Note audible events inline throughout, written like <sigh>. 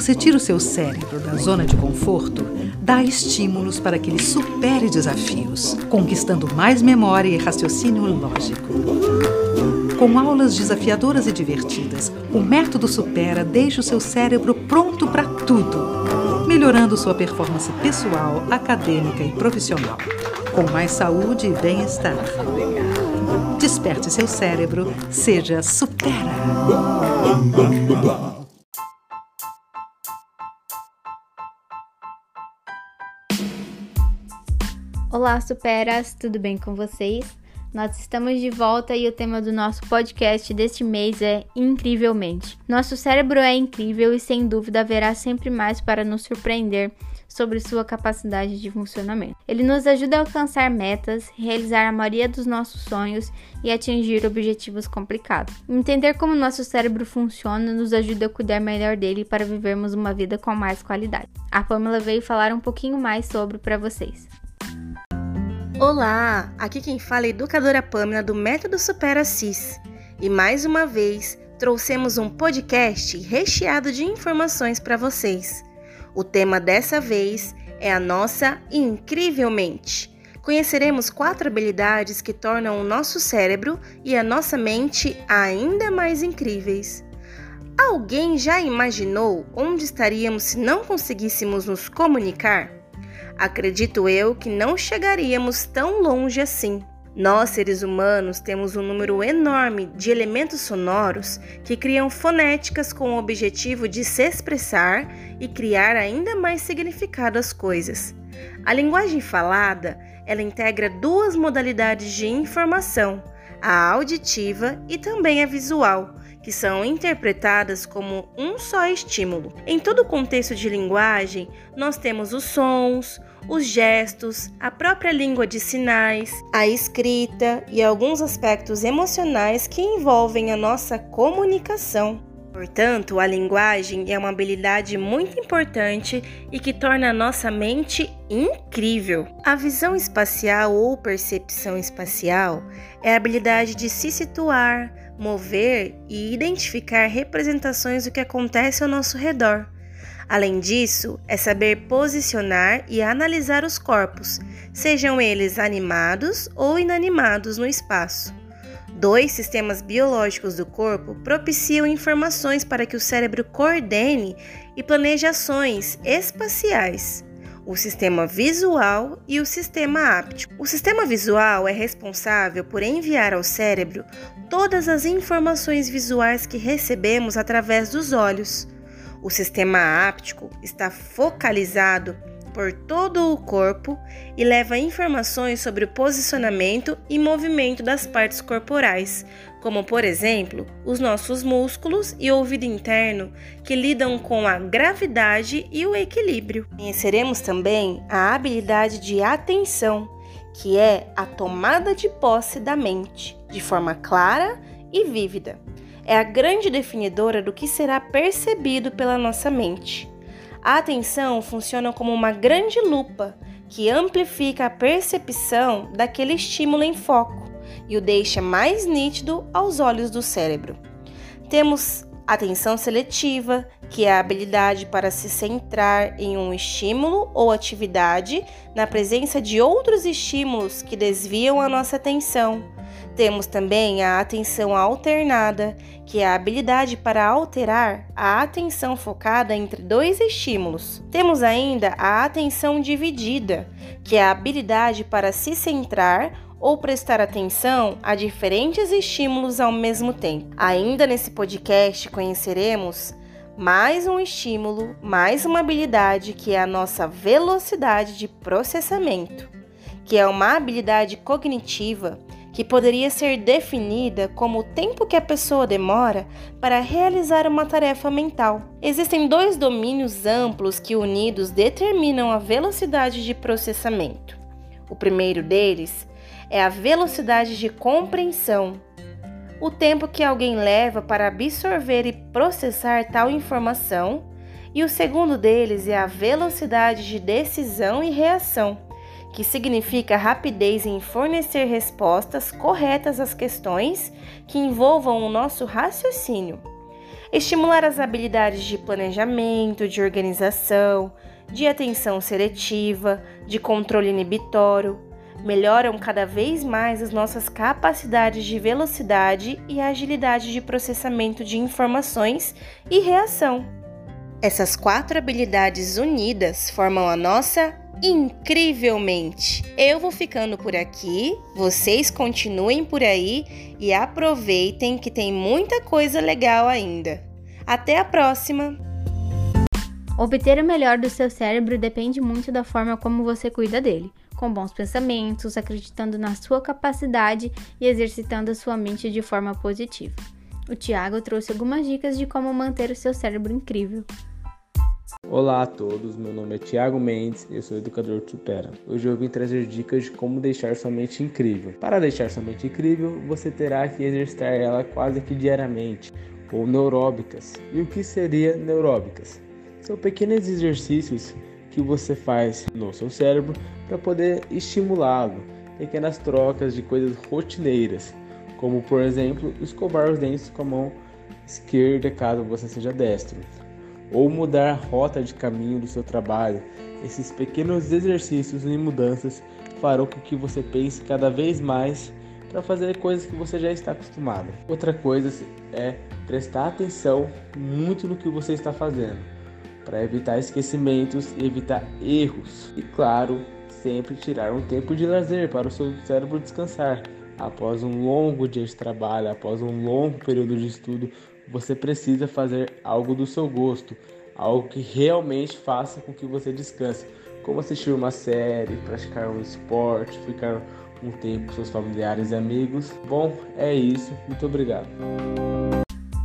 você tira o seu cérebro da zona de conforto, dá estímulos para que ele supere desafios, conquistando mais memória e raciocínio lógico. Com aulas desafiadoras e divertidas, o método Supera deixa o seu cérebro pronto para tudo, melhorando sua performance pessoal, acadêmica e profissional, com mais saúde e bem-estar. Desperte seu cérebro, seja Supera. Olá, superas, tudo bem com vocês? Nós estamos de volta e o tema do nosso podcast deste mês é Incrivelmente. Nosso cérebro é incrível e sem dúvida haverá sempre mais para nos surpreender sobre sua capacidade de funcionamento. Ele nos ajuda a alcançar metas, realizar a maioria dos nossos sonhos e atingir objetivos complicados. Entender como nosso cérebro funciona nos ajuda a cuidar melhor dele para vivermos uma vida com mais qualidade. A Pamela veio falar um pouquinho mais sobre para vocês. Olá, aqui quem fala é educadora Pamela do Método Supera CIS. E mais uma vez trouxemos um podcast recheado de informações para vocês. O tema dessa vez é a nossa incrivelmente. Conheceremos quatro habilidades que tornam o nosso cérebro e a nossa mente ainda mais incríveis. Alguém já imaginou onde estaríamos se não conseguíssemos nos comunicar? Acredito eu que não chegaríamos tão longe assim. Nós, seres humanos, temos um número enorme de elementos sonoros que criam fonéticas com o objetivo de se expressar e criar ainda mais significado às coisas. A linguagem falada, ela integra duas modalidades de informação, a auditiva e também a visual, que são interpretadas como um só estímulo. Em todo o contexto de linguagem, nós temos os sons, os gestos, a própria língua de sinais, a escrita e alguns aspectos emocionais que envolvem a nossa comunicação. Portanto, a linguagem é uma habilidade muito importante e que torna a nossa mente incrível. A visão espacial ou percepção espacial é a habilidade de se situar, mover e identificar representações do que acontece ao nosso redor. Além disso, é saber posicionar e analisar os corpos, sejam eles animados ou inanimados no espaço. Dois sistemas biológicos do corpo propiciam informações para que o cérebro coordene e planeje ações espaciais o sistema visual e o sistema áptico. O sistema visual é responsável por enviar ao cérebro todas as informações visuais que recebemos através dos olhos. O sistema áptico está focalizado por todo o corpo e leva informações sobre o posicionamento e movimento das partes corporais, como por exemplo os nossos músculos e ouvido interno, que lidam com a gravidade e o equilíbrio. Conheceremos também a habilidade de atenção, que é a tomada de posse da mente, de forma clara e vívida é a grande definidora do que será percebido pela nossa mente. A atenção funciona como uma grande lupa que amplifica a percepção daquele estímulo em foco e o deixa mais nítido aos olhos do cérebro. Temos atenção seletiva, que é a habilidade para se centrar em um estímulo ou atividade na presença de outros estímulos que desviam a nossa atenção temos também a atenção alternada, que é a habilidade para alterar a atenção focada entre dois estímulos. Temos ainda a atenção dividida, que é a habilidade para se centrar ou prestar atenção a diferentes estímulos ao mesmo tempo. Ainda nesse podcast conheceremos mais um estímulo, mais uma habilidade que é a nossa velocidade de processamento, que é uma habilidade cognitiva que poderia ser definida como o tempo que a pessoa demora para realizar uma tarefa mental. Existem dois domínios amplos que unidos determinam a velocidade de processamento. O primeiro deles é a velocidade de compreensão, o tempo que alguém leva para absorver e processar tal informação, e o segundo deles é a velocidade de decisão e reação que significa rapidez em fornecer respostas corretas às questões que envolvam o nosso raciocínio. estimular as habilidades de planejamento, de organização, de atenção seletiva, de controle inibitório, melhoram cada vez mais as nossas capacidades de velocidade e agilidade de processamento de informações e reação. Essas quatro habilidades unidas formam a nossa incrivelmente. Eu vou ficando por aqui, vocês continuem por aí e aproveitem que tem muita coisa legal ainda. Até a próxima! Obter o melhor do seu cérebro depende muito da forma como você cuida dele, com bons pensamentos, acreditando na sua capacidade e exercitando a sua mente de forma positiva. O Tiago trouxe algumas dicas de como manter o seu cérebro incrível. Olá a todos, meu nome é Tiago Mendes eu sou educador de Supera. Hoje eu vim trazer dicas de como deixar sua mente incrível. Para deixar sua mente incrível, você terá que exercitar ela quase que diariamente, ou neuróbicas. E o que seria neuróbicas? São pequenos exercícios que você faz no seu cérebro para poder estimulá-lo. Pequenas trocas de coisas rotineiras, como por exemplo escovar os dentes com a mão esquerda caso você seja destro, ou mudar a rota de caminho do seu trabalho. Esses pequenos exercícios e mudanças farão com que você pense cada vez mais para fazer coisas que você já está acostumado. Outra coisa é prestar atenção muito no que você está fazendo para evitar esquecimentos e evitar erros. E claro, sempre tirar um tempo de lazer para o seu cérebro descansar. Após um longo dia de trabalho, após um longo período de estudo, você precisa fazer algo do seu gosto, algo que realmente faça com que você descanse, como assistir uma série, praticar um esporte, ficar um tempo com seus familiares e amigos. Bom, é isso. Muito obrigado.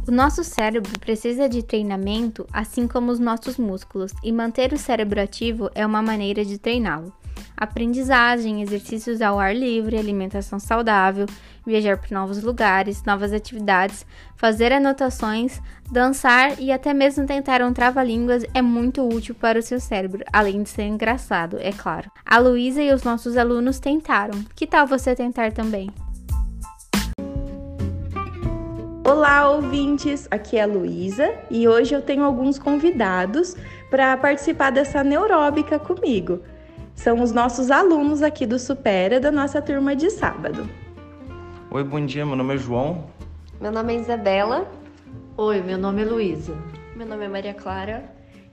O nosso cérebro precisa de treinamento, assim como os nossos músculos, e manter o cérebro ativo é uma maneira de treiná-lo. Aprendizagem, exercícios ao ar livre, alimentação saudável, viajar para novos lugares, novas atividades, fazer anotações, dançar e até mesmo tentar um trava-línguas é muito útil para o seu cérebro, além de ser engraçado, é claro. A Luísa e os nossos alunos tentaram. Que tal você tentar também? Olá, ouvintes! Aqui é a Luísa e hoje eu tenho alguns convidados para participar dessa neuróbica comigo. São os nossos alunos aqui do Supera, da nossa turma de sábado. Oi, bom dia, meu nome é João. Meu nome é Isabela. Oi, meu nome é Luísa. Meu nome é Maria Clara.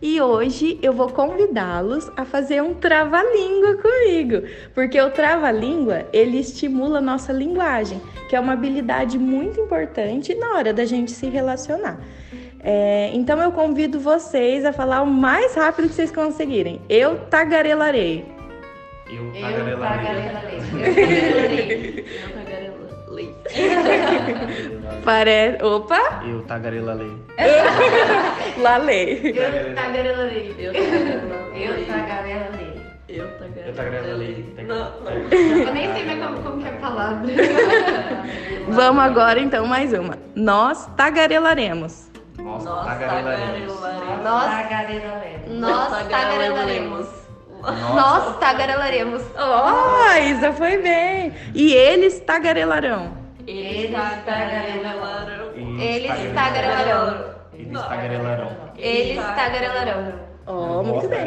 E hoje eu vou convidá-los a fazer um trava-língua comigo, porque o trava-língua ele estimula a nossa linguagem, que é uma habilidade muito importante na hora da gente se relacionar. É, então eu convido vocês a falar o mais rápido que vocês conseguirem. Eu tagarelarei. <laughs> Eu. Eu tagarelarei. Eu tagarelarei. Pare... Opa! Eu tagarelarei. Lalei. Eu tagarelarei. Eu tagarelarei. Eu tagarelarei. Eu Eu tagarelarei. Não, não. Eu nem sei mais como, como que é a palavra. <laughs> Vamos agora então mais uma. Nós tagarelaremos. Nós Nós tagarelaremos. tagarelaremos. Nós Nós tagarelaremos. Nós tagarelaremos. Oh, Isa foi bem. E eles tagarelarão. Eles tagarelarão. Eles tagarelarão. Eles tagarelarão. Eles tagarelarão. Oh, muito bem.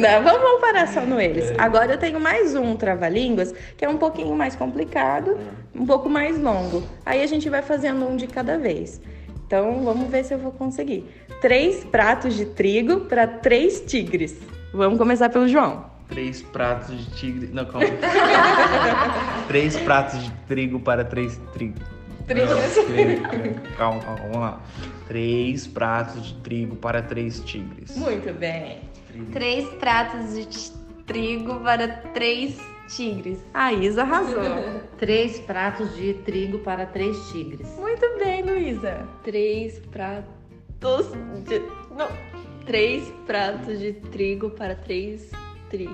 Não, <laughs> vamos, vamos parar só no eles. Agora eu tenho mais um trava-línguas, que é um pouquinho mais complicado, um pouco mais longo. Aí a gente vai fazendo um de cada vez. Então vamos ver se eu vou conseguir. Três pratos de trigo para três tigres. Vamos começar pelo João. Três pratos de tigre. Não, calma. <laughs> três pratos de trigo para três trigo. Três. Calma, calma, vamos lá. Três pratos de trigo para três tigres. Muito bem. Três pratos de trigo para três tigres. A Isa arrasou. <laughs> Três pratos de trigo para três tigres. Muito bem, Luísa. Três pratos de. Não. Três pratos de trigo para três tri...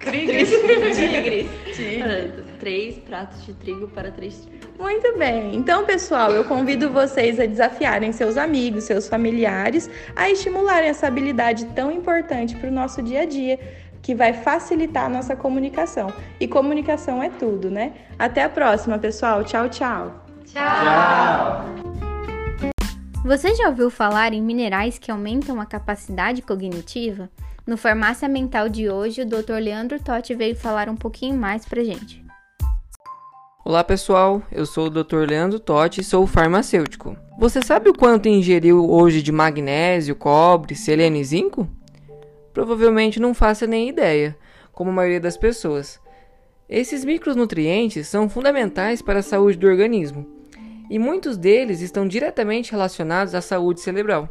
Tigres. <laughs> tigres. Tigres. Três pratos de trigo para três tigres. Muito bem. Então, pessoal, eu convido vocês a desafiarem seus amigos, seus familiares, a estimularem essa habilidade tão importante para o nosso dia a dia, que vai facilitar a nossa comunicação. E comunicação é tudo, né? Até a próxima, pessoal. Tchau, tchau. Tchau! Você já ouviu falar em minerais que aumentam a capacidade cognitiva? No Farmácia Mental de hoje, o Dr. Leandro Totti veio falar um pouquinho mais pra gente. Olá pessoal, eu sou o Dr. Leandro Totti e sou farmacêutico. Você sabe o quanto ingeriu hoje de magnésio, cobre, selênio e zinco? Provavelmente não faça nem ideia, como a maioria das pessoas. Esses micronutrientes são fundamentais para a saúde do organismo e muitos deles estão diretamente relacionados à saúde cerebral.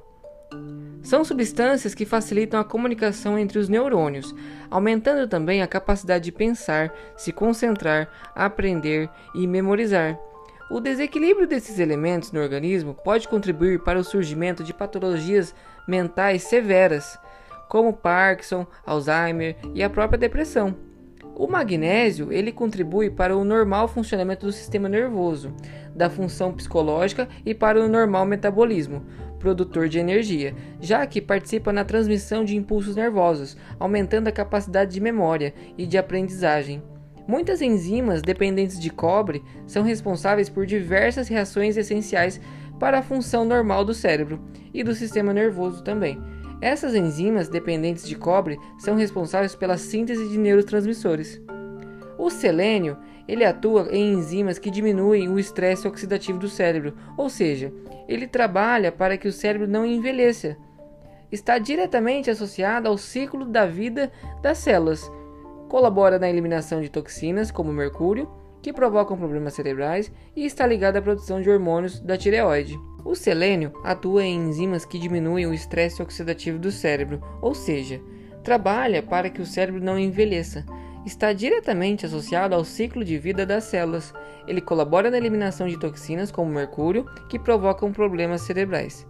São substâncias que facilitam a comunicação entre os neurônios, aumentando também a capacidade de pensar, se concentrar, aprender e memorizar. O desequilíbrio desses elementos no organismo pode contribuir para o surgimento de patologias mentais severas, como Parkinson, Alzheimer e a própria depressão. O magnésio ele contribui para o normal funcionamento do sistema nervoso, da função psicológica e para o normal metabolismo, produtor de energia, já que participa na transmissão de impulsos nervosos, aumentando a capacidade de memória e de aprendizagem. Muitas enzimas dependentes de cobre são responsáveis por diversas reações essenciais para a função normal do cérebro e do sistema nervoso também essas enzimas dependentes de cobre são responsáveis pela síntese de neurotransmissores. O selênio, ele atua em enzimas que diminuem o estresse oxidativo do cérebro, ou seja, ele trabalha para que o cérebro não envelheça. Está diretamente associado ao ciclo da vida das células. Colabora na eliminação de toxinas como mercúrio, que provocam problemas cerebrais, e está ligado à produção de hormônios da tireoide. O selênio atua em enzimas que diminuem o estresse oxidativo do cérebro, ou seja, trabalha para que o cérebro não envelheça. Está diretamente associado ao ciclo de vida das células. Ele colabora na eliminação de toxinas como mercúrio que provocam problemas cerebrais.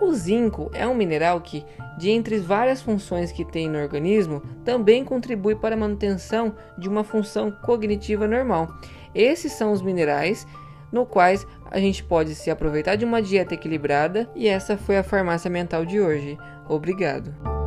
O zinco é um mineral que, de entre várias funções que tem no organismo, também contribui para a manutenção de uma função cognitiva normal. Esses são os minerais no quais a gente pode se aproveitar de uma dieta equilibrada e essa foi a farmácia mental de hoje. Obrigado.